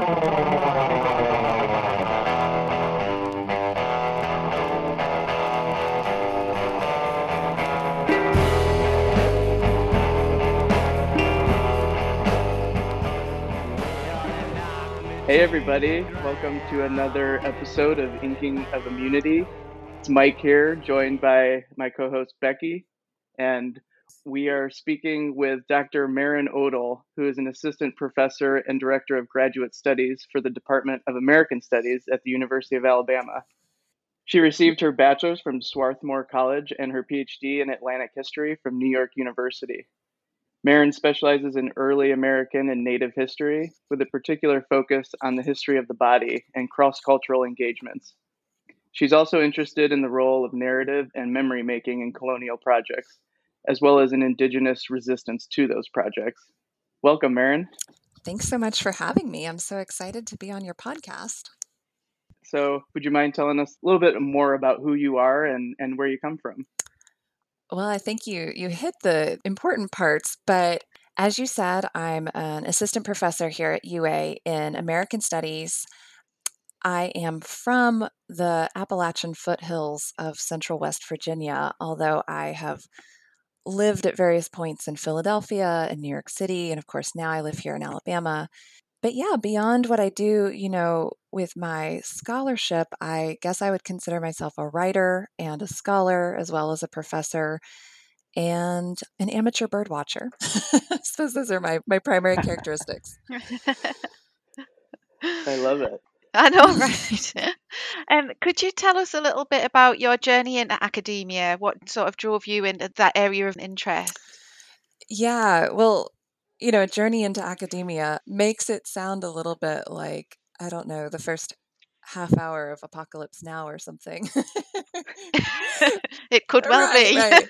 Hey, everybody. Welcome to another episode of Inking of Immunity. It's Mike here, joined by my co host Becky. And we are speaking with Dr. Mairin Odle, who is an assistant professor and director of graduate studies for the Department of American Studies at the University of Alabama. She received her bachelor's from Swarthmore College and her PhD in Atlantic history from New York University. Mairin specializes in early American and Native history, with a particular focus on the history of the body and cross cultural engagements. She's also interested in the role of narrative and memory making in colonial projects, as well as an indigenous resistance to those projects. Welcome, Mairin. Thanks so much for having me. I'm so excited to be on your podcast. So, would you mind telling us a little bit more about who you are and, and where you come from? Well, I think you you hit the important parts, but as you said, I'm an assistant professor here at UA in American Studies. I am from the Appalachian foothills of central West Virginia, although I have lived at various points in Philadelphia and New York City, and of course now I live here in Alabama but yeah, beyond what I do, you know, with my scholarship, I guess I would consider myself a writer and a scholar, as well as a professor and an amateur bird watcher. I suppose those are my, my primary characteristics. I love it. I know, right? um, could you tell us a little bit about your journey into academia? What sort of drove you into that area of interest? Yeah, well, you know, a journey into academia makes it sound a little bit like, I don't know, the first half hour of Apocalypse Now or something. it could well right, be. right.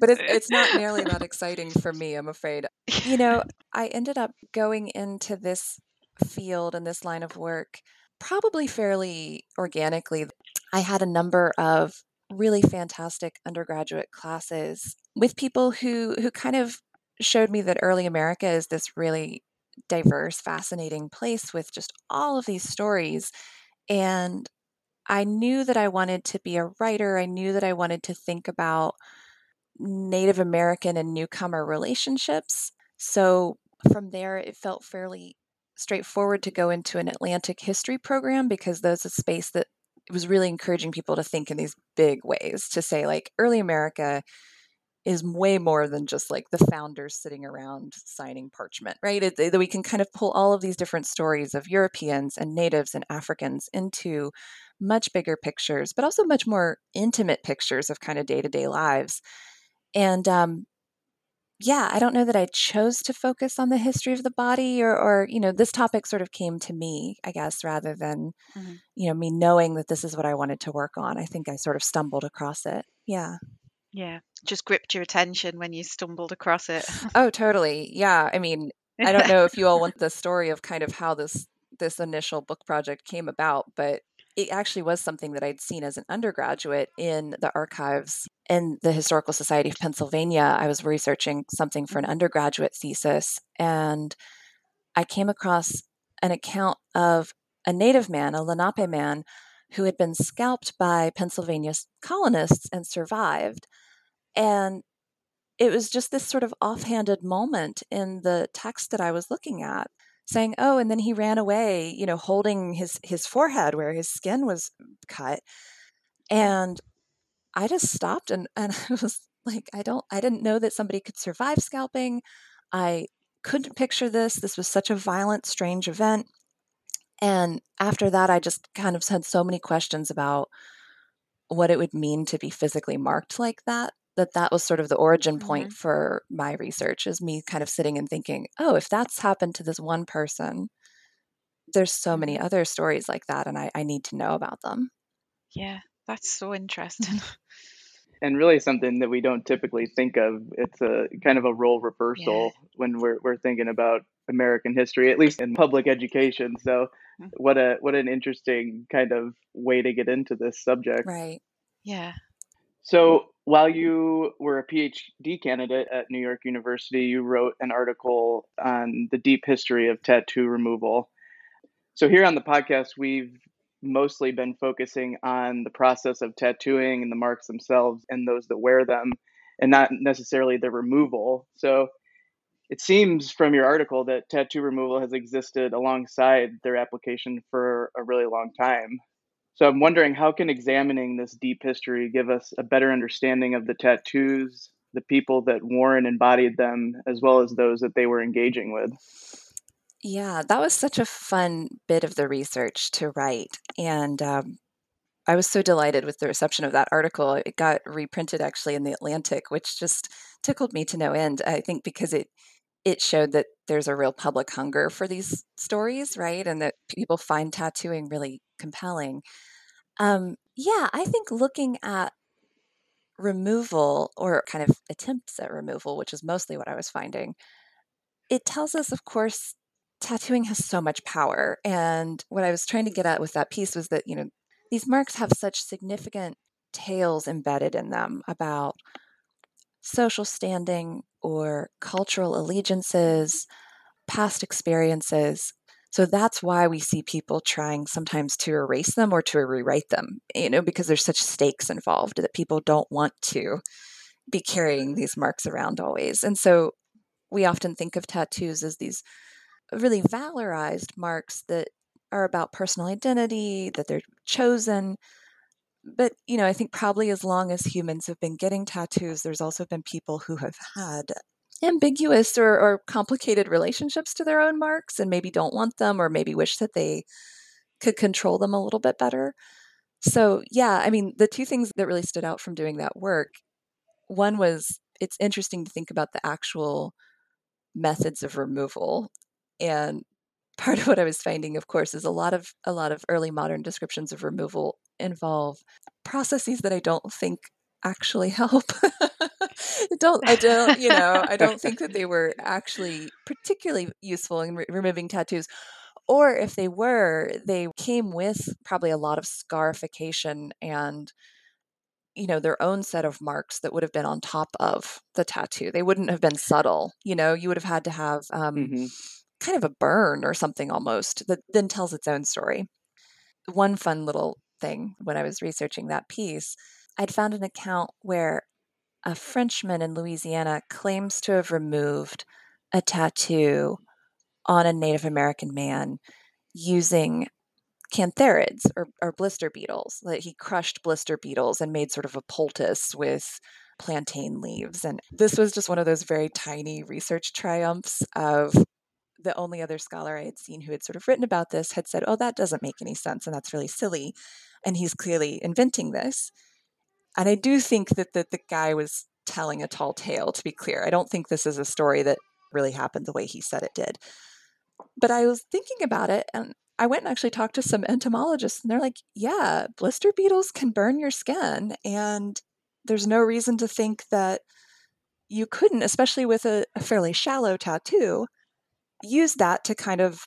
But it's, it's not nearly that exciting for me, I'm afraid. You know, I ended up going into this field and this line of work probably fairly organically. I had a number of really fantastic undergraduate classes with people who who kind of showed me that early America is this really diverse, fascinating place with just all of these stories. And I knew that I wanted to be a writer. I knew that I wanted to think about Native American and newcomer relationships. So from there, it felt fairly straightforward to go into an Atlantic history program because there's a space that was really encouraging people to think in these big ways to say, like, early America is way more than just like the founders sitting around signing parchment, right? It, we can kind of pull all of these different stories of Europeans and natives and Africans into much bigger pictures, but also much more intimate pictures of kind of day to day lives. And um, yeah, I don't know that I chose to focus on the history of the body or, or, you know, this topic sort of came to me, I guess, rather than, mm-hmm. you know, me knowing that this is what I wanted to work on. I think I sort of stumbled across it. Yeah. Yeah. Just gripped your attention when you stumbled across it. oh, totally. Yeah. I mean, I don't know if you all want the story of kind of how this this initial book project came about, but it actually was something that I'd seen as an undergraduate in the archives in the Historical Society of Pennsylvania. I was researching something for an mm-hmm. undergraduate thesis, and I came across an account of a native man, a Lenape man, who had been scalped by Pennsylvania colonists and survived. And it was just this sort of offhanded moment in the text that I was looking at saying, "Oh, and then he ran away, you know, holding his his forehead where his skin was cut." And I just stopped and and I was like, I don't I didn't know that somebody could survive scalping. I couldn't picture this. This was such a violent, strange event. And after that, I just kind of had so many questions about what it would mean to be physically marked like that that that was sort of the origin point mm-hmm. for my research is me kind of sitting and thinking oh if that's happened to this one person there's so many mm-hmm. other stories like that and i, I need to know about them yeah that's so interesting and really something that we don't typically think of it's a kind of a role reversal yeah. when we're, we're thinking about american history at least in public education so mm-hmm. what a what an interesting kind of way to get into this subject right yeah so while you were a PhD candidate at New York University, you wrote an article on the deep history of tattoo removal. So, here on the podcast, we've mostly been focusing on the process of tattooing and the marks themselves and those that wear them, and not necessarily the removal. So, it seems from your article that tattoo removal has existed alongside their application for a really long time. So I'm wondering how can examining this deep history give us a better understanding of the tattoos, the people that wore and embodied them, as well as those that they were engaging with? Yeah, that was such a fun bit of the research to write. And um, I was so delighted with the reception of that article. It got reprinted actually in the Atlantic, which just tickled me to no end. I think because it it showed that there's a real public hunger for these stories, right? And that people find tattooing really compelling. Um, yeah, I think looking at removal or kind of attempts at removal, which is mostly what I was finding, it tells us, of course, tattooing has so much power. And what I was trying to get at with that piece was that, you know, these marks have such significant tales embedded in them about social standing or cultural allegiances, past experiences. So that's why we see people trying sometimes to erase them or to rewrite them, you know, because there's such stakes involved that people don't want to be carrying these marks around always. And so we often think of tattoos as these really valorized marks that are about personal identity, that they're chosen. But, you know, I think probably as long as humans have been getting tattoos, there's also been people who have had ambiguous or, or complicated relationships to their own marks and maybe don't want them or maybe wish that they could control them a little bit better. So, yeah, I mean, the two things that really stood out from doing that work one was it's interesting to think about the actual methods of removal and part of what I was finding, of course, is a lot of a lot of early modern descriptions of removal involve processes that I don't think actually help. I don't I don't you know I don't think that they were actually particularly useful in re- removing tattoos. Or if they were, they came with probably a lot of scarification and you know their own set of marks that would have been on top of the tattoo they wouldn't have been subtle you know you would have had to have um, mm-hmm kind of a burn or something almost that then tells its own story. One fun little thing when I was researching that piece, I'd found an account where a Frenchman in Louisiana claims to have removed a tattoo on a Native American man using cantharids or, or blister beetles. That he crushed blister beetles and made sort of a poultice with plantain leaves. And this was just one of those very tiny research triumphs of the only other scholar I had seen who had sort of written about this had said, Oh, that doesn't make any sense and that's really silly. And he's clearly inventing this. And I do think that, that the guy was telling a tall tale, to be clear. I don't think this is a story that really happened the way he said it did. But I was thinking about it and I went and actually talked to some entomologists, and they're like, yeah, blister beetles can burn your skin. And there's no reason to think that you couldn't, especially with a, a fairly shallow tattoo, use that to kind of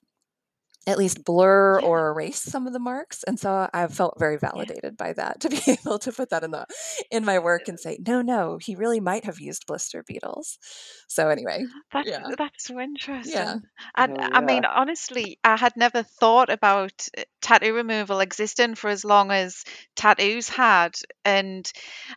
at least blur yeah. or erase some of the marks and so i felt very validated yeah. by that to be able to put that in the in my work and say no no he really might have used blister beetles so anyway that's yeah. that's so interesting yeah. and oh, i mean honestly i had never thought about uh, tattoo removal existing for as long as tattoos had and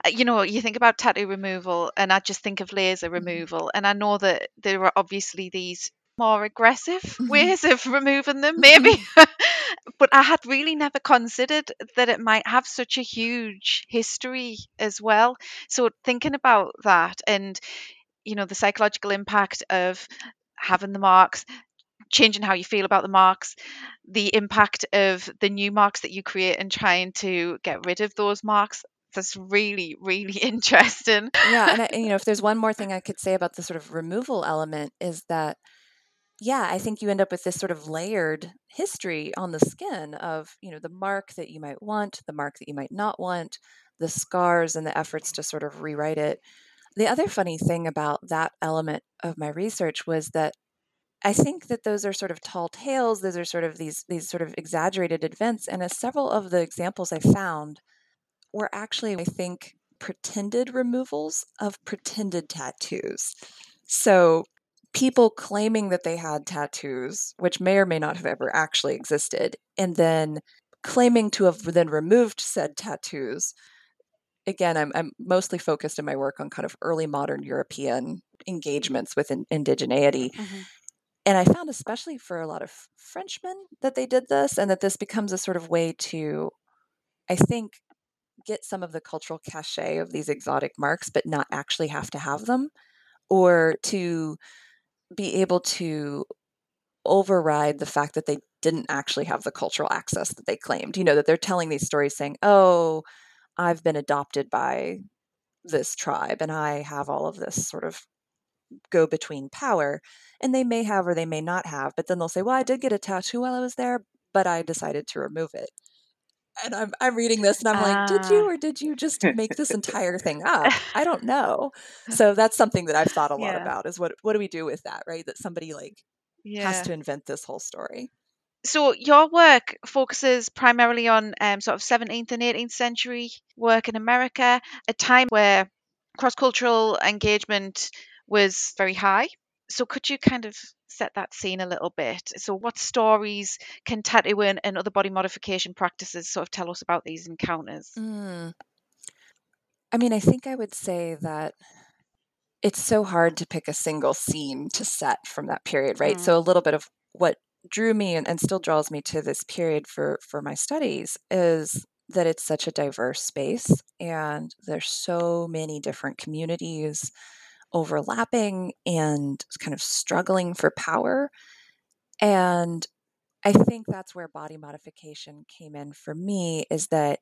uh, you know you think about tattoo removal and i just think of laser mm-hmm. removal and i know that there are obviously these more aggressive mm-hmm. ways of removing them, maybe. Mm-hmm. but I had really never considered that it might have such a huge history as well. So thinking about that and, you know, the psychological impact of having the marks, changing how you feel about the marks, the impact of the new marks that you create and trying to get rid of those marks. That's really, really interesting. Yeah, and I, you know, if there's one more thing I could say about the sort of removal element is that yeah, I think you end up with this sort of layered history on the skin of, you know, the mark that you might want, the mark that you might not want, the scars and the efforts to sort of rewrite it. The other funny thing about that element of my research was that I think that those are sort of tall tales. Those are sort of these these sort of exaggerated events, and as several of the examples I found were actually, I think, pretended removals of pretended tattoos. So people claiming that they had tattoos, which may or may not have ever actually existed, and then claiming to have then removed said tattoos. Again, I'm, I'm mostly focused in my work on kind of early modern European engagements with in, indigeneity. Mm-hmm. And I found, especially for a lot of Frenchmen, that they did this and that this becomes a sort of way to, I think, get some of the cultural cachet of these exotic marks, but not actually have to have them, or to be able to override the fact that they didn't actually have the cultural access that they claimed. You know, that they're telling these stories saying, oh, I've been adopted by this tribe and I have all of this sort of go between power. And they may have or they may not have, but then they'll say, well, I did get a tattoo while I was there, but I decided to remove it and I'm I'm reading this and I'm like, did you ah. or did you just make this entire thing up? I don't know. So that's something that I've thought a lot yeah. about is what what do we do with that, right? That somebody like yeah. has to invent this whole story. So your work focuses primarily on um, sort of 17th and 18th century work in America, a time where cross-cultural engagement was very high. So could you kind of set that scene a little bit. So, what stories can tattooing and other body modification practices sort of tell us about these encounters? Mm. I mean, I think I would say that it's so hard to pick a single scene to set from that period, right? Mm. So, a little bit of what drew me and, and still draws me to this period for for my studies is that it's such a diverse space and there's so many different communities overlapping and kind of struggling for power. And I think that's where body modification came in for me is that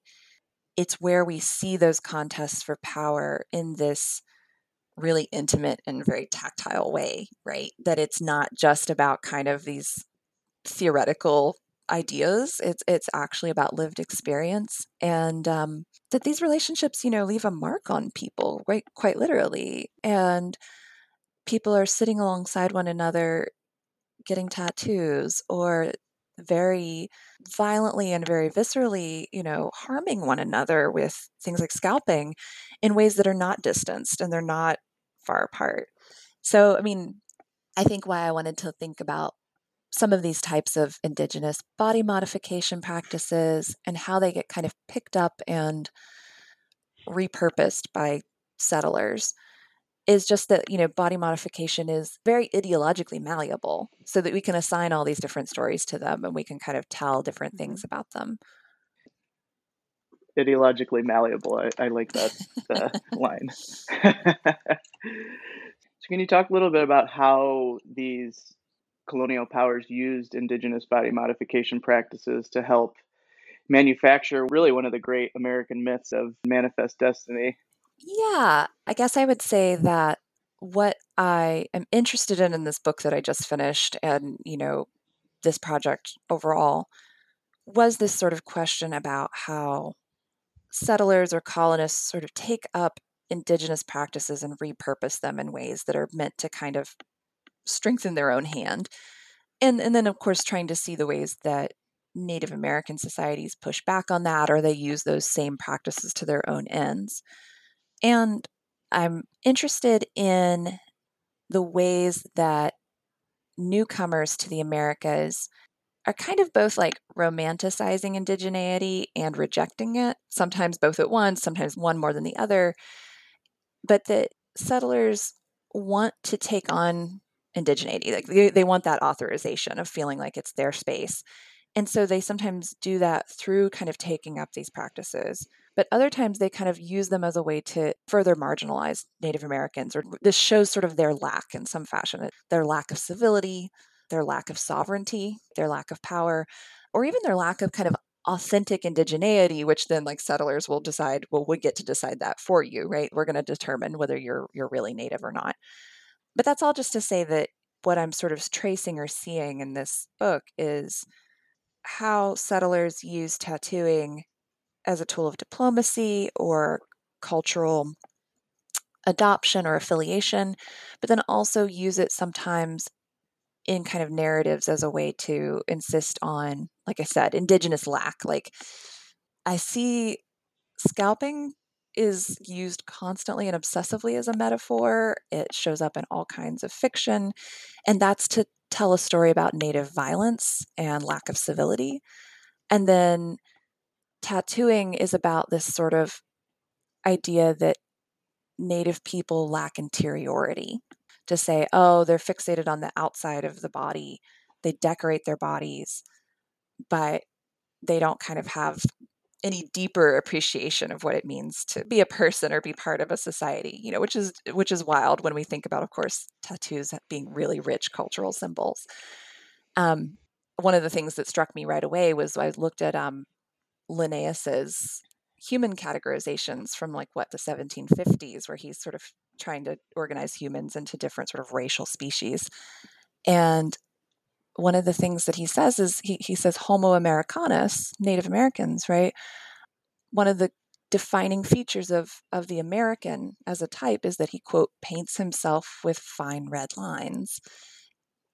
it's where we see those contests for power in this really intimate and very tactile way, right? That it's not just about kind of these theoretical ideas. It's it's actually about lived experience, and um, that these relationships, you know, leave a mark on people, right? Quite literally, and people are sitting alongside one another, getting tattoos, or very violently and very viscerally, you know, harming one another with things like scalping in ways that are not distanced and they're not far apart. So, I mean, I think why I wanted to think about some of these types of indigenous body modification practices and how they get kind of picked up and repurposed by settlers is just that you know body modification is very ideologically malleable so that we can assign all these different stories to them and we can kind of tell different things about them. Ideologically malleable i, I like that uh, line. So can you talk a little bit about how these colonial powers used indigenous body modification practices to help manufacture really one of the great American myths of manifest destiny. Yeah, I guess I would say that what I am interested in in this book that I just finished and, you know, this project overall was this sort of question about how settlers or colonists sort of take up indigenous practices and repurpose them in ways that are meant to kind of strengthen their own hand. And and then of course trying to see the ways that Native American societies push back on that or they use those same practices to their own ends. And I'm interested in the ways that newcomers to the Americas are kind of both like romanticizing indigeneity and rejecting it, sometimes both at once, sometimes one more than the other. But that settlers want to take on indigeneity. Like they, they want that authorization of feeling like it's their space. And so they sometimes do that through kind of taking up these practices. But other times they kind of use them as a way to further marginalize Native Americans, or this shows sort of their lack in some fashion, uh, their lack of civility, their lack of sovereignty, their lack of power, or even their lack of kind of authentic indigeneity which then like settlers will decide well we get to decide that for you right we're going to determine whether you're you're really native or not but that's all just to say that what I'm sort of tracing or seeing in this book is how settlers use tattooing as a tool of diplomacy or cultural adoption or affiliation, but then also use it sometimes in kind of narratives as a way to insist on, like I said, indigenous lack. Like I see scalping is used constantly and obsessively as a metaphor. It shows up in all kinds of fiction, and that's to tell a story about Native violence and lack of civility. And then tattooing is about this sort of idea that Native people lack interiority. To say, oh, they're fixated on the outside of the body, they decorate their bodies, but they don't kind of have any deeper appreciation of what it means to be a person or be part of a society you know which is which is wild when we think about of course tattoos being really rich cultural symbols. Um, one of the things that struck me right away was i looked at um, linnaeus's human categorizations from like what the 1750s where he's sort of trying to organize humans into different sort of racial species. And one of the things that he says is he, he says Homo americanus, Native Americans, right? One of the defining features of, of the American as a type is that he, quote, paints himself with fine red lines.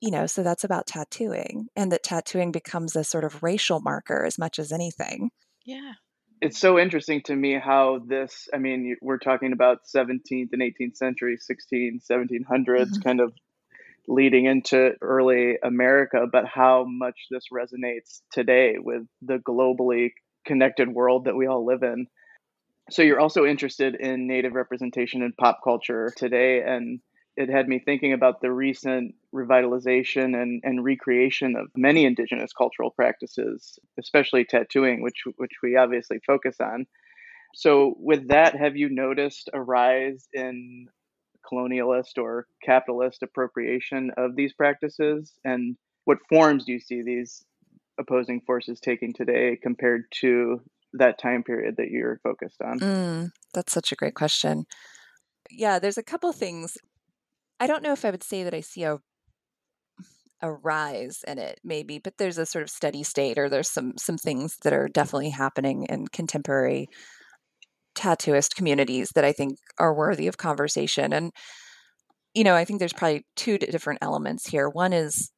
You know, so that's about tattooing, and that tattooing becomes a sort of racial marker as much as anything. Yeah. It's so interesting to me how this, I mean, we're talking about 17th and 18th century, 16, 1700s mm-hmm. kind of leading into early America, but how much this resonates today with the globally connected world that we all live in. So you're also interested in native representation in pop culture today and it had me thinking about the recent revitalization and, and recreation of many indigenous cultural practices, especially tattooing, which which we obviously focus on. So with that, have you noticed a rise in colonialist or capitalist appropriation of these practices? And what forms do you see these opposing forces taking today compared to that time period that you're focused on? Mm, that's such a great question. Yeah, there's a couple things. I don't know if I would say that I see a a rise in it maybe but there's a sort of steady state or there's some some things that are definitely happening in contemporary tattooist communities that I think are worthy of conversation. And, you know, I think there's probably two different elements here. One is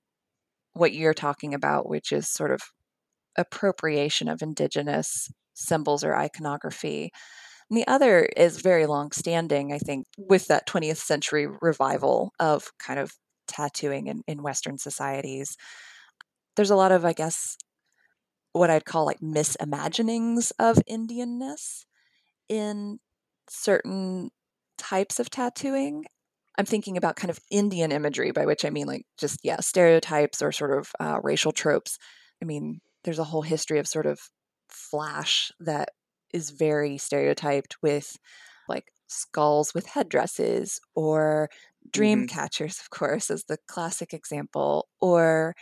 what you're talking about, which is sort of appropriation of indigenous symbols or iconography. And the other is very long standing, I think, with that 20th century revival of kind of tattooing in, in Western societies. There's a lot of, I guess, what I'd call like misimaginings of Indianness in certain types of tattooing. I'm thinking about kind of Indian imagery, by which I mean like just, yeah, stereotypes or sort of uh, racial tropes. I mean, there's a whole history of sort of flash that is very stereotyped with like skulls with headdresses or dream mm-hmm. catchers, of course, as the classic example, or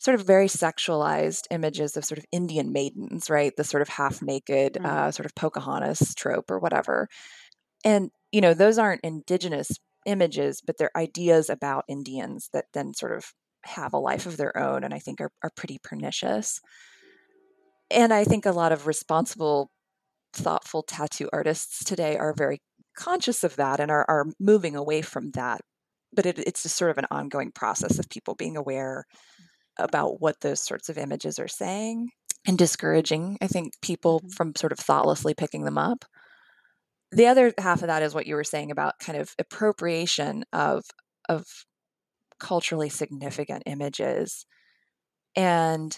sort of very sexualized images of sort of Indian maidens, right? The sort of half naked, mm-hmm. uh, sort of Pocahontas trope or whatever. And, you know, those aren't indigenous images, but they're ideas about Indians that then sort of have a life of their own and I think are, are pretty pernicious. And I think a lot of responsible, thoughtful tattoo artists today are very conscious of that and are, are moving away from that. But it, it's just sort of an ongoing process of people being aware about what those sorts of images are saying and discouraging, I think, people mm-hmm. from sort of thoughtlessly picking them up. The other half of that is what you were saying about kind of appropriation of of culturally significant images. And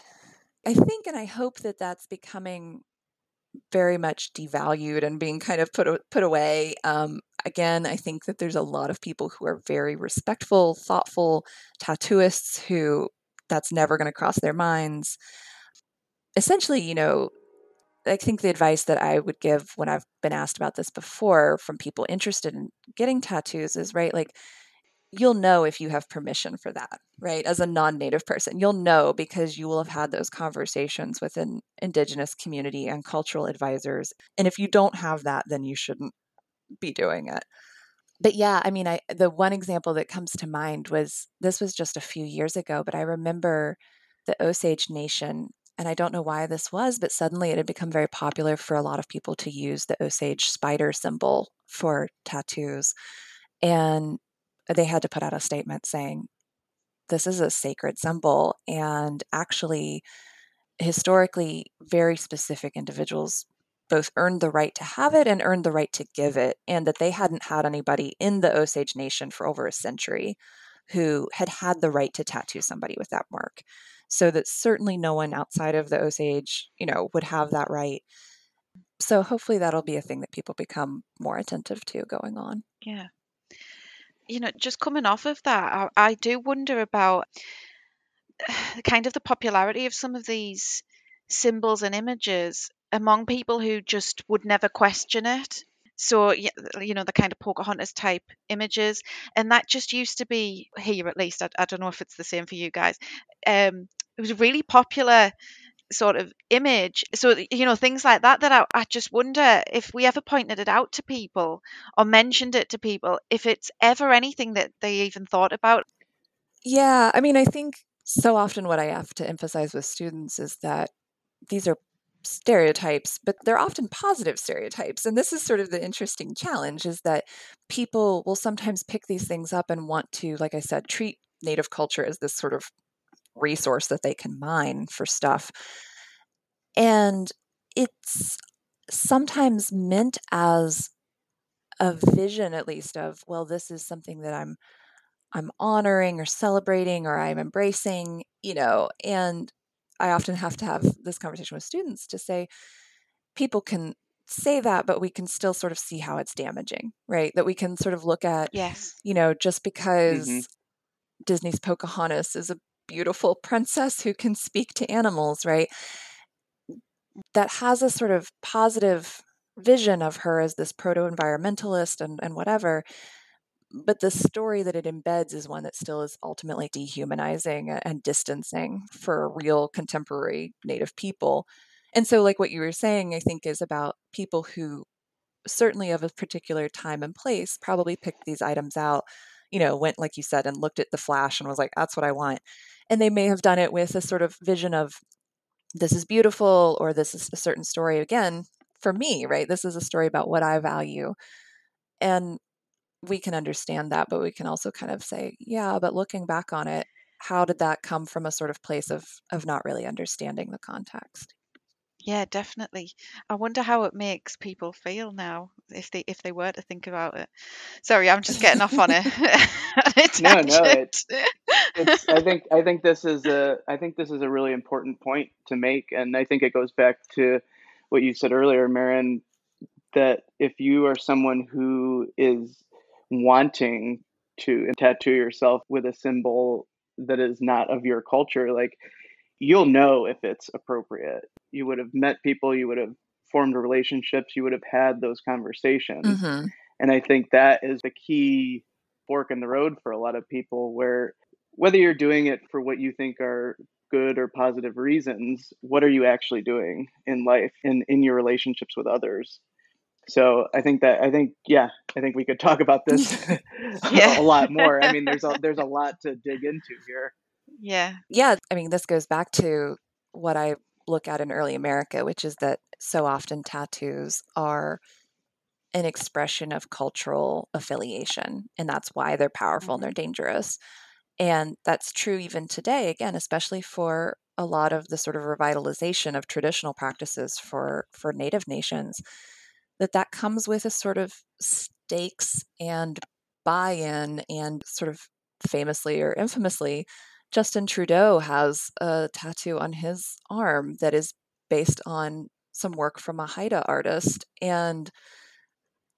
I think and I hope that that's becoming very much devalued and being kind of put put away. Um, again, I think that there's a lot of people who are very respectful, thoughtful tattooists who that's never going to cross their minds. Essentially, you know, I think the advice that I would give when I've been asked about this before from people interested in getting tattoos is right, like, you'll know if you have permission for that, right? As a non native person, you'll know because you will have had those conversations with an indigenous community and cultural advisors. And if you don't have that, then you shouldn't be doing it but yeah, I mean, I the one example that comes to mind was this was just a few years ago, but I remember the Osage Nation, and I don't know why this was, but suddenly it had become very popular for a lot of people to use the Osage spider symbol for tattoos, and they had to put out a statement saying this is a sacred symbol, and actually, historically, very specific individuals both earned the right to have it and earned the right to give it, and that they hadn't had anybody in the Osage Nation for over a century who had had the right to tattoo somebody with that mark. So that certainly no one outside of the Osage, you know, would have that right. So hopefully that'll be a thing that people become more attentive to going on. Yeah. You know, just coming off of that, I, I do wonder about kind of the popularity of some of these symbols and images among people who just would never question it. So, you know, the kind of Pocahontas type images. And that just used to be here, at least. I, I don't know if it's the same for you guys. Um, it was a really popular sort of image. So, you know, things like that, that I, I just wonder if we ever pointed it out to people or mentioned it to people, if it's ever anything that they even thought about. Yeah. I mean, I think so often what I have to emphasize with students is that these are stereotypes, but they're often positive stereotypes. And this is sort of the interesting challenge is that people will sometimes pick these things up and want to, like I said, treat native culture as this sort of resource that they can mine for stuff. And it's sometimes meant as a vision at least of well this is something that i'm i'm honoring or celebrating or i'm embracing you know and I often have to have this conversation with students to say people can say that, but we can still sort of see how it's damaging, right? That we can sort of look at, yes, you know, just because mm-hmm. Disney's Pocahontas is a beautiful princess who can speak to animals, right? That has a sort of positive vision of her as this proto environmentalist and, and whatever but the story that it embeds is one that still is ultimately dehumanizing and distancing for real contemporary native people. And so like what you were saying i think is about people who certainly of a particular time and place probably picked these items out you know went like you said and looked at the flash and was like that's what i want. And they may have done it with a sort of vision of this is beautiful or this is a certain story. Again for me right this is a story about what i value. And we can understand that, but we can also kind of say, yeah, but looking back on it, how did that come from a sort of place of of not really understanding the context? Yeah, definitely. I wonder how it makes people feel now if they if they were to think about it. Sorry, I'm just getting off on it. no, no, it's, it's. I think I think this is a I think this is a really important point to make, and I think it goes back to what you said earlier, Mairin, that if you are someone who is wanting to tattoo yourself with a symbol that is not of your culture, like you'll know if it's appropriate. You would have met people, you would have formed relationships, you would have had those conversations. Mm-hmm. And I think that is the key fork in the road for a lot of people where whether you're doing it for what you think are good or positive reasons, what are you actually doing in life and in your relationships with others? So I think that I think yeah, I think we could talk about this yeah. a lot more. I mean, there's a there's a lot to dig into here. Yeah. Yeah, I mean, this goes back to what I look at in early America, which is that so often tattoos are an expression of cultural affiliation, and that's why they're powerful and they're mm-hmm. dangerous. And that's true even today, again, especially for a lot of the sort of revitalization of traditional practices for for native nations that that comes with a sort of stakes and buy-in and sort of famously or infamously Justin Trudeau has a tattoo on his arm that is based on some work from a Haida artist and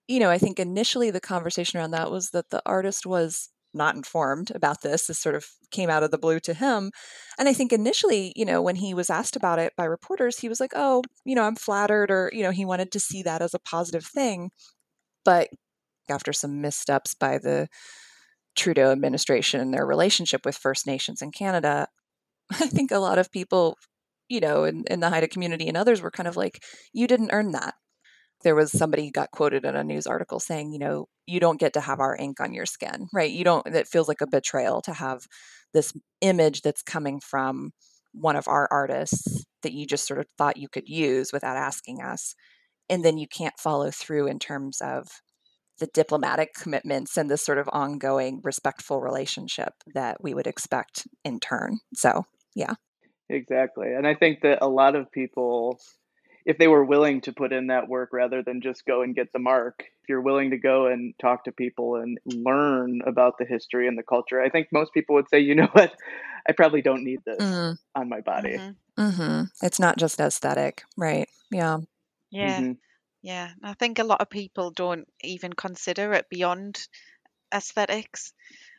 you know, I think initially the conversation around that was that the artist was not informed about this. This sort of came out of the blue to him. And I think initially, you know, when he was asked about it by reporters, he was like, oh, you know, I'm flattered, or, you know, he wanted to see that as a positive thing. But after some missteps by the Trudeau administration and their relationship with First Nations in Canada, I think a lot of people, you know, in, in the Haida community and others were kind of like, you didn't earn that there was somebody got quoted in a news article saying, you know, you don't get to have our ink on your skin, right? You don't, it feels like a betrayal to have this image that's coming from one of our artists that you just sort of thought you could use without asking us. And then you can't follow through in terms of the diplomatic commitments and this sort of ongoing respectful relationship that we would expect in turn. So, yeah. Exactly. And I think that a lot of people if they were willing to put in that work rather than just go and get the mark if you're willing to go and talk to people and learn about the history and the culture i think most people would say you know what i probably don't need this mm. on my body mm-hmm. Mm-hmm. it's not just aesthetic right yeah yeah mm-hmm. yeah i think a lot of people don't even consider it beyond aesthetics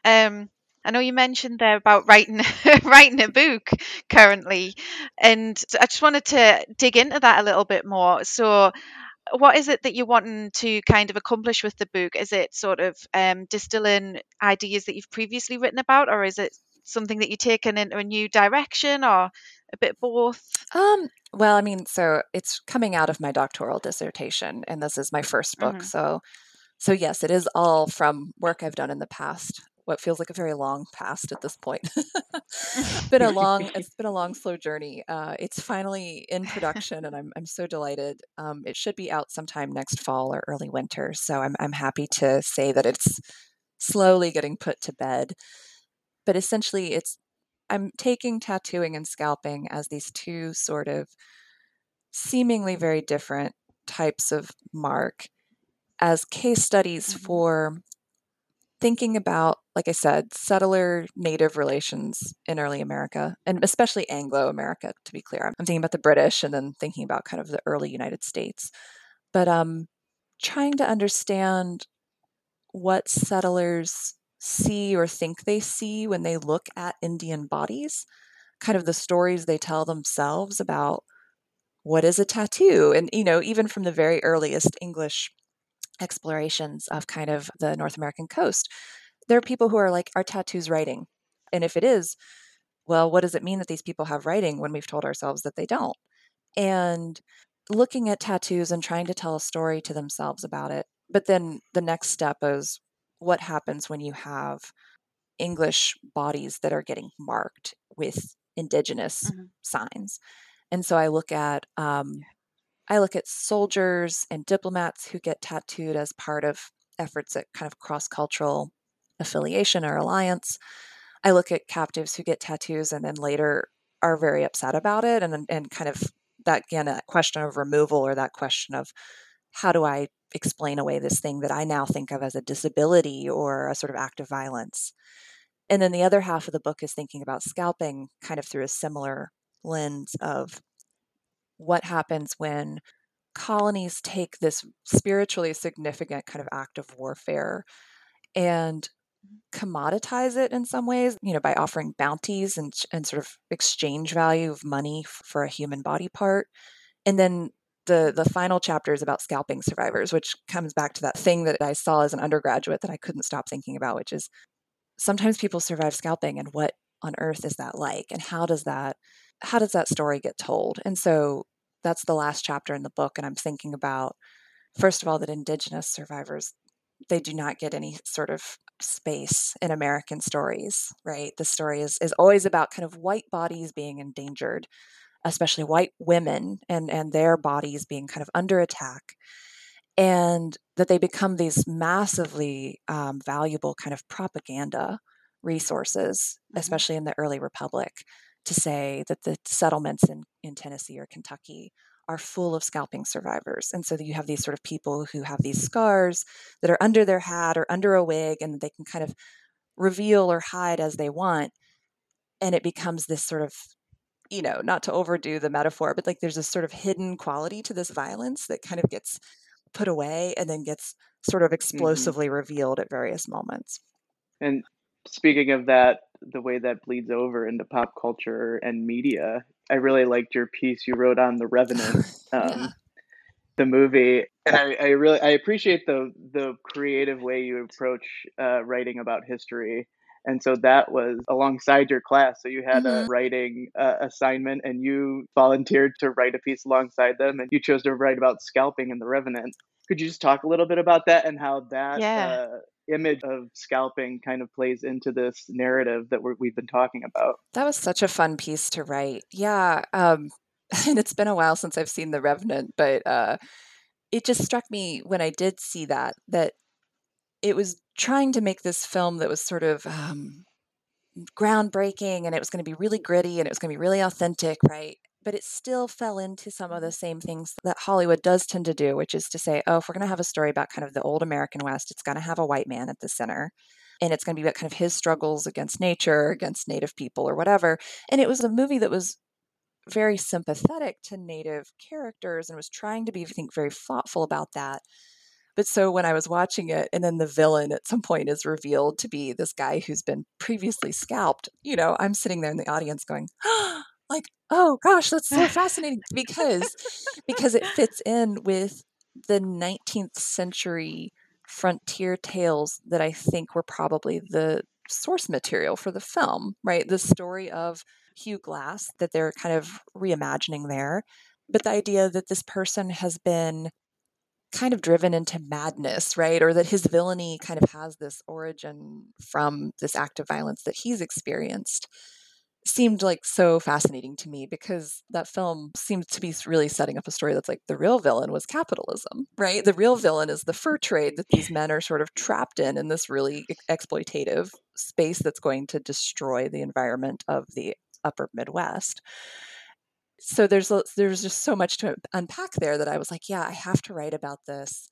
um I know you mentioned there about writing writing a book currently, and I just wanted to dig into that a little bit more. So, what is it that you're wanting to kind of accomplish with the book? Is it sort of um, distilling ideas that you've previously written about, or is it something that you're taking into a new direction, or a bit both? Um, well, I mean, so it's coming out of my doctoral dissertation, and this is my first book. Mm-hmm. So, so yes, it is all from work I've done in the past what feels like a very long past at this point. been a long, it's been a long, slow journey. Uh, it's finally in production, and I'm I'm so delighted. Um, it should be out sometime next fall or early winter. So I'm I'm happy to say that it's slowly getting put to bed. But essentially, it's I'm taking tattooing and scalping as these two sort of seemingly very different types of mark as case studies mm-hmm. for thinking about, like I said, settler native relations in early America, and especially Anglo America, to be clear. I'm thinking about the British and then thinking about kind of the early United States. But um, trying to understand what settlers see or think they see when they look at Indian bodies, kind of the stories they tell themselves about what is a tattoo. And, you know, even from the very earliest English explorations of kind of the North American coast, there are people who are like, are tattoos writing? And if it is, well, what does it mean that these people have writing when we've told ourselves that they don't? And looking at tattoos and trying to tell a story to themselves about it. But then the next step is what happens when you have English bodies that are getting marked with indigenous mm-hmm. signs. And so I look at um, I look at soldiers and diplomats who get tattooed as part of efforts at kind of cross cultural affiliation or alliance. I look at captives who get tattoos and then later are very upset about it and and kind of that again that question of removal or that question of how do I explain away this thing that I now think of as a disability or a sort of act of violence. And then the other half of the book is thinking about scalping kind of through a similar lens of what happens when colonies take this spiritually significant kind of act of warfare and mm-hmm. commoditize it in some ways, you know, by offering bounties and, and sort of exchange value of money for a human body part. And then the the final chapter is about scalping survivors, which comes back to that thing that I saw as an undergraduate that I couldn't stop thinking about, which is sometimes people survive scalping and what on earth is that like and how does that how does that story get told? And so that's the last chapter in the book. And I'm thinking about, first of all, that Indigenous survivors, they do not get any sort of space in American stories, right? The story is, is always about kind of white bodies being endangered, especially white women and, and their bodies being kind of under attack. And that they become these massively um, valuable kind of propaganda resources, mm-hmm. especially in the early republic to say that the settlements in, in Tennessee or Kentucky are full of scalping survivors. And so you have these sort of people who have these scars that are under their hat or under a wig and they can kind of reveal or hide as they want. And it becomes this sort of, you know, not to overdo the metaphor, but like there's this sort of hidden quality to this violence that kind of gets put away and then gets sort of mm-hmm. explosively mm-hmm. revealed at various moments. And speaking of that, the way that bleeds over into pop culture and media. I really liked your piece you wrote on The Revenant, um, yeah. the movie, and I, I, really I appreciate the the creative way you approach uh, writing about history. And so that was alongside your class. So you had mm-hmm. a writing uh, assignment, and you volunteered to write a piece alongside them, and you chose to write about scalping in The Revenant. Could you just talk a little bit about that and how that yeah. uh, image of scalping kind of plays into this narrative that we have been talking about. That was such a fun piece to write. Yeah. Um, and it's been a while since I've seen The Revenant, but uh, it just struck me when I did see that, that it was trying to make this film that was sort of um, groundbreaking and it was going to be really gritty and it was going to be really authentic, right? But it still fell into some of the mm-hmm. same things that Hollywood does tend to do, which is to say, oh, if we're going to have a story about kind of the old American West, it's going to have a white man at the center. And it's going to be about kind of his struggles against nature, against Native people, or whatever. And it was a movie that was very sympathetic to Native characters and was trying to be, I think, very thoughtful about that. But so when I was watching it, and then the villain at some point is revealed to be this guy who's been previously scalped, you know, I'm sitting there in the audience going, like, oh gosh, that's so fascinating because because it fits in with the 19th century frontier tales that I think were probably the source material for the film, right? The story of Hugh Glass that they're kind of reimagining there, but the idea that this person has been kind of driven into madness, right? Or that his villainy kind of has this origin from this act of violence that he's experienced seemed like so fascinating to me because that film seems to be really setting up a story that's like the real villain was capitalism, right? The real villain is the fur trade that these men are sort of trapped in in this really exploitative space that's going to destroy the environment of the upper Midwest. So there's there's just so much to unpack there that I was like, yeah, I have to write about this.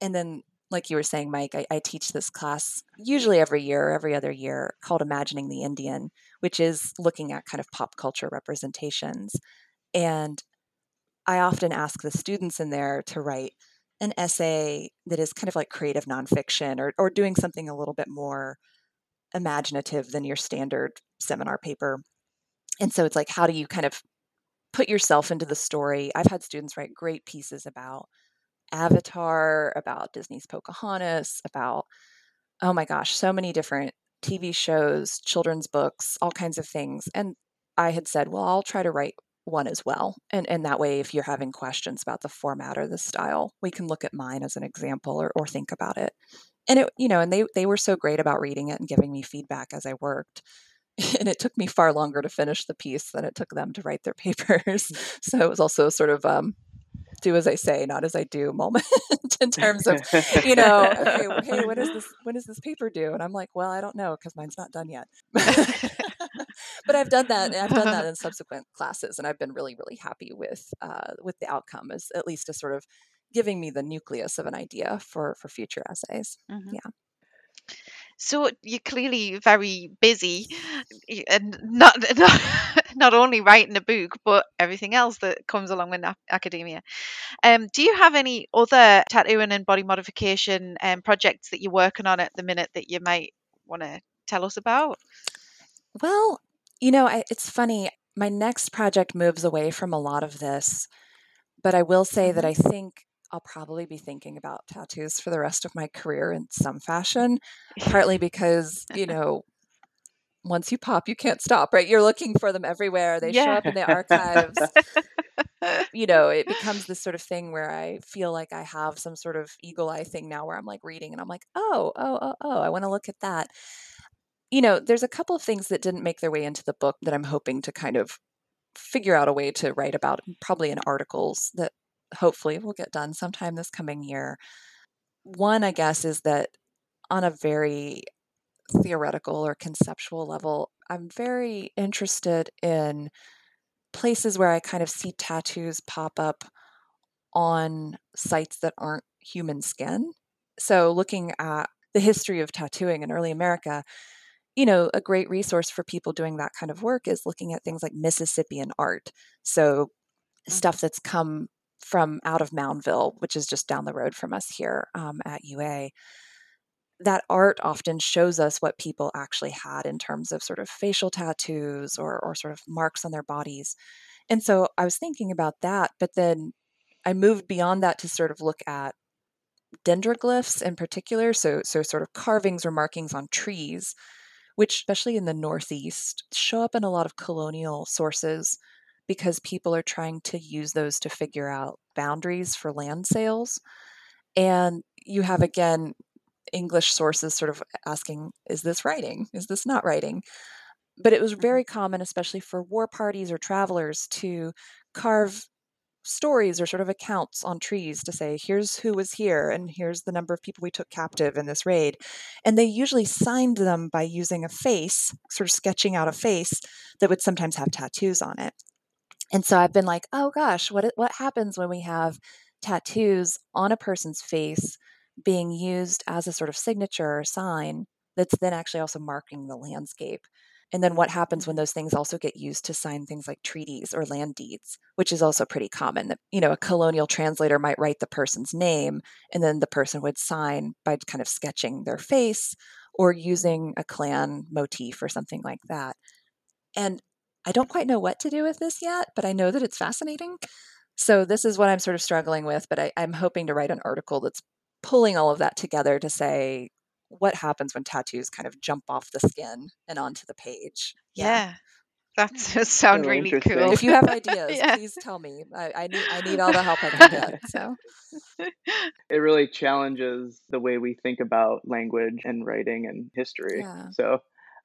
And then like you were saying, Mike, I, I, teach this class usually every year every other year called Imagining the Indian, which is looking at kind of pop culture representations. And I often ask the students in there to write an essay that is kind of like creative nonfiction or, or doing something a little bit more imaginative than your standard seminar paper. And so it's like, how do you kind of put yourself into the story? I've had students write great pieces about Avatar, about Disney's Pocahontas, about, oh my gosh, so many different TV shows, children's books, all kinds of things. And I had said, well, I'll try to write one as well. And, and that way, if you're having questions about the format or the style, we can look at mine as an example or, or think about it. And it, you know, and they, they were so great about reading it and giving me feedback as I worked. And it took me far longer to finish the piece than it took them to write their papers. So it was also sort of um, do as I say, not as I do moment in terms of, you know, okay, well, hey, what is this? When does this paper due? And I'm like, well, I don't know because mine's not done yet. but I've done that. and I've done that in subsequent classes, and I've been really, really happy with uh, with the outcome. As at least a sort of giving me the nucleus of an idea for for future essays. Mm-hmm. Yeah. So you're clearly very busy, and not not, not only writing a book, but everything else that comes along with academia. Um, do you have any other tattooing and body modification um, projects that you're working on at the minute that you might want to tell us about? Well, you know, I, it's funny. My next project moves away from a lot of this, but I will say that mm-hmm. I think I'll probably be thinking about tattoos for the rest of my career in some fashion, partly because, you know, once you pop, you can't stop, right? You're looking for them everywhere. They yeah. show up in the archives. you know, it becomes this sort of thing where I feel like I have some sort of eagle eye thing now where I'm like reading and I'm like, oh, oh, oh, oh, I want to look at that. You know, there's a couple of things that didn't make their way into the book that I'm hoping to kind of figure out a way to write about, probably in articles that hopefully will get done sometime this coming year. One, I guess, is that on a very theoretical or conceptual level, I'm very interested in places where I kind of see tattoos pop up on sites that aren't human skin. So, looking at the history of tattooing in early America, you know, a great resource for people doing that kind of work is looking at things like Mississippian art. So, stuff that's come from out of Moundville, which is just down the road from us here um, at UA. That art often shows us what people actually had in terms of sort of facial tattoos or, or sort of marks on their bodies. And so I was thinking about that, but then I moved beyond that to sort of look at dendroglyphs in particular, so so sort of carvings or markings on trees, which especially in the Northeast show up in a lot of colonial sources because people are trying to use those to figure out boundaries for land sales. And you have, again, English sources sort of asking, is this writing? Is this not writing? But it was mm-hmm. very common, especially for war parties or travelers, to carve stories or sort of accounts on trees to say, here's who was here and here's the number of people we took captive in this raid. And they usually signed them by using a face, sort of sketching out a face that would sometimes have tattoos on it. And so I've been like, oh gosh, what what happens when we have tattoos on a person's face being used as a sort of signature or sign that's then actually also marking the landscape? And then what happens when those things also get used to sign things like treaties or land deeds, which is also pretty common. That, you know, a colonial translator might write the person's name and then the person would sign by kind of sketching their face or using a clan motif or something like that. And I don't quite know what to do with this yet, but I know that it's fascinating. So this is what I'm sort of struggling with, but I, I'm hoping to write an article that's pulling all of that together to say what happens when tattoos kind of jump off the skin and onto the page. Yeah. That sounds really, really cool. If you have ideas, yeah. please tell me. I, I, need I need all the help I can get. So it really challenges the way we think about language and writing and history. Yeah. So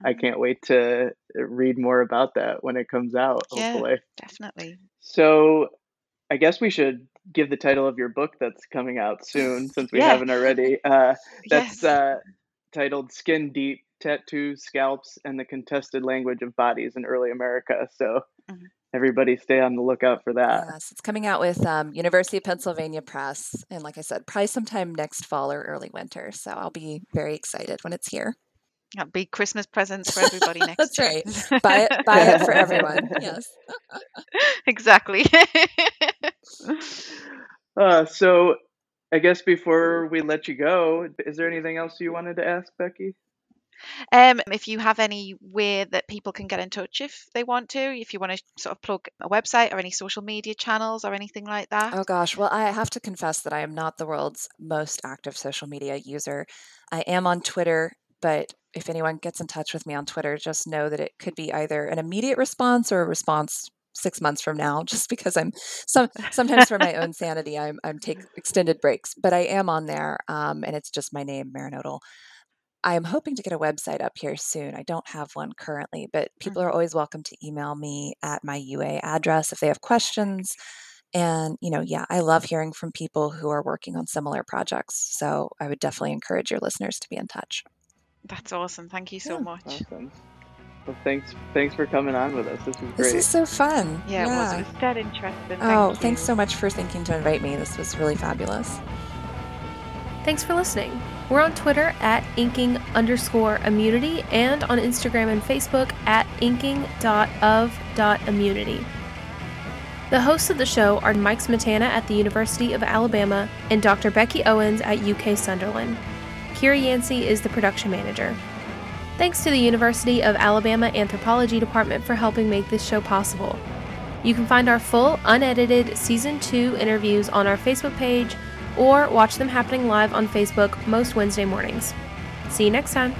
I mm-hmm. can't wait to read more about that when it comes out. Hopefully, yeah, definitely. So I guess we should give the title of your book that's coming out soon, since we yeah. haven't already. Uh, that's yes. uh, titled "Skin Deep: Tattoos, Scalps, and the Contested Language of Bodies in Early America." So. Mm-hmm. Everybody, stay on the lookout for that. Yes, it's coming out with um, University of Pennsylvania Press, and like I said, probably sometime next fall or early winter. So I'll be very excited when it's here. That'll be Christmas presents for everybody next That's year. right. Buy it, buy it for everyone. Yes. exactly. uh, so, I guess before we let you go, is there anything else you wanted to ask, Becky? Um, if you have any way that people can get in touch if they want to, if you want to sort of plug a website or any social media channels or anything like that. Oh gosh, well, I have to confess that I am not the world's most active social media user. I am on Twitter, but if anyone gets in touch with me on Twitter, just know that it could be either an immediate response or a response six months from now, just because I'm some sometimes for my own sanity, I'm I'm take extended breaks, but I am on there, um, and it's just my name, Mairin Odle. I am hoping to get a website up here soon. I don't have one currently, but people are mm-hmm. always welcome to email me at my UA address if they have questions. And, you know, yeah, I love hearing from people who are working on similar projects. So I would definitely encourage your listeners to be in touch. That's awesome. Thank you so yeah, much. Awesome. Well, thanks. Thanks for coming on with us. This was great. This is so fun. Yeah, yeah. it was. dead interesting. Oh, Thank oh, you. thanks so much for thinking to invite me. This was really fabulous. Thanks for listening. We're on Twitter at inking underscore immunity and on Instagram and Facebook at inking.of.immunity. The hosts of the show are Mike Smetana at the University of Alabama and Dr. Becky Owens at UK Sunderland. Kira Yancey is the production manager. Thanks to the University of Alabama Anthropology Department for helping make this show possible. You can find our full, unedited Season 2 interviews on our Facebook page or watch them happening live on Facebook most Wednesday mornings. See you next time.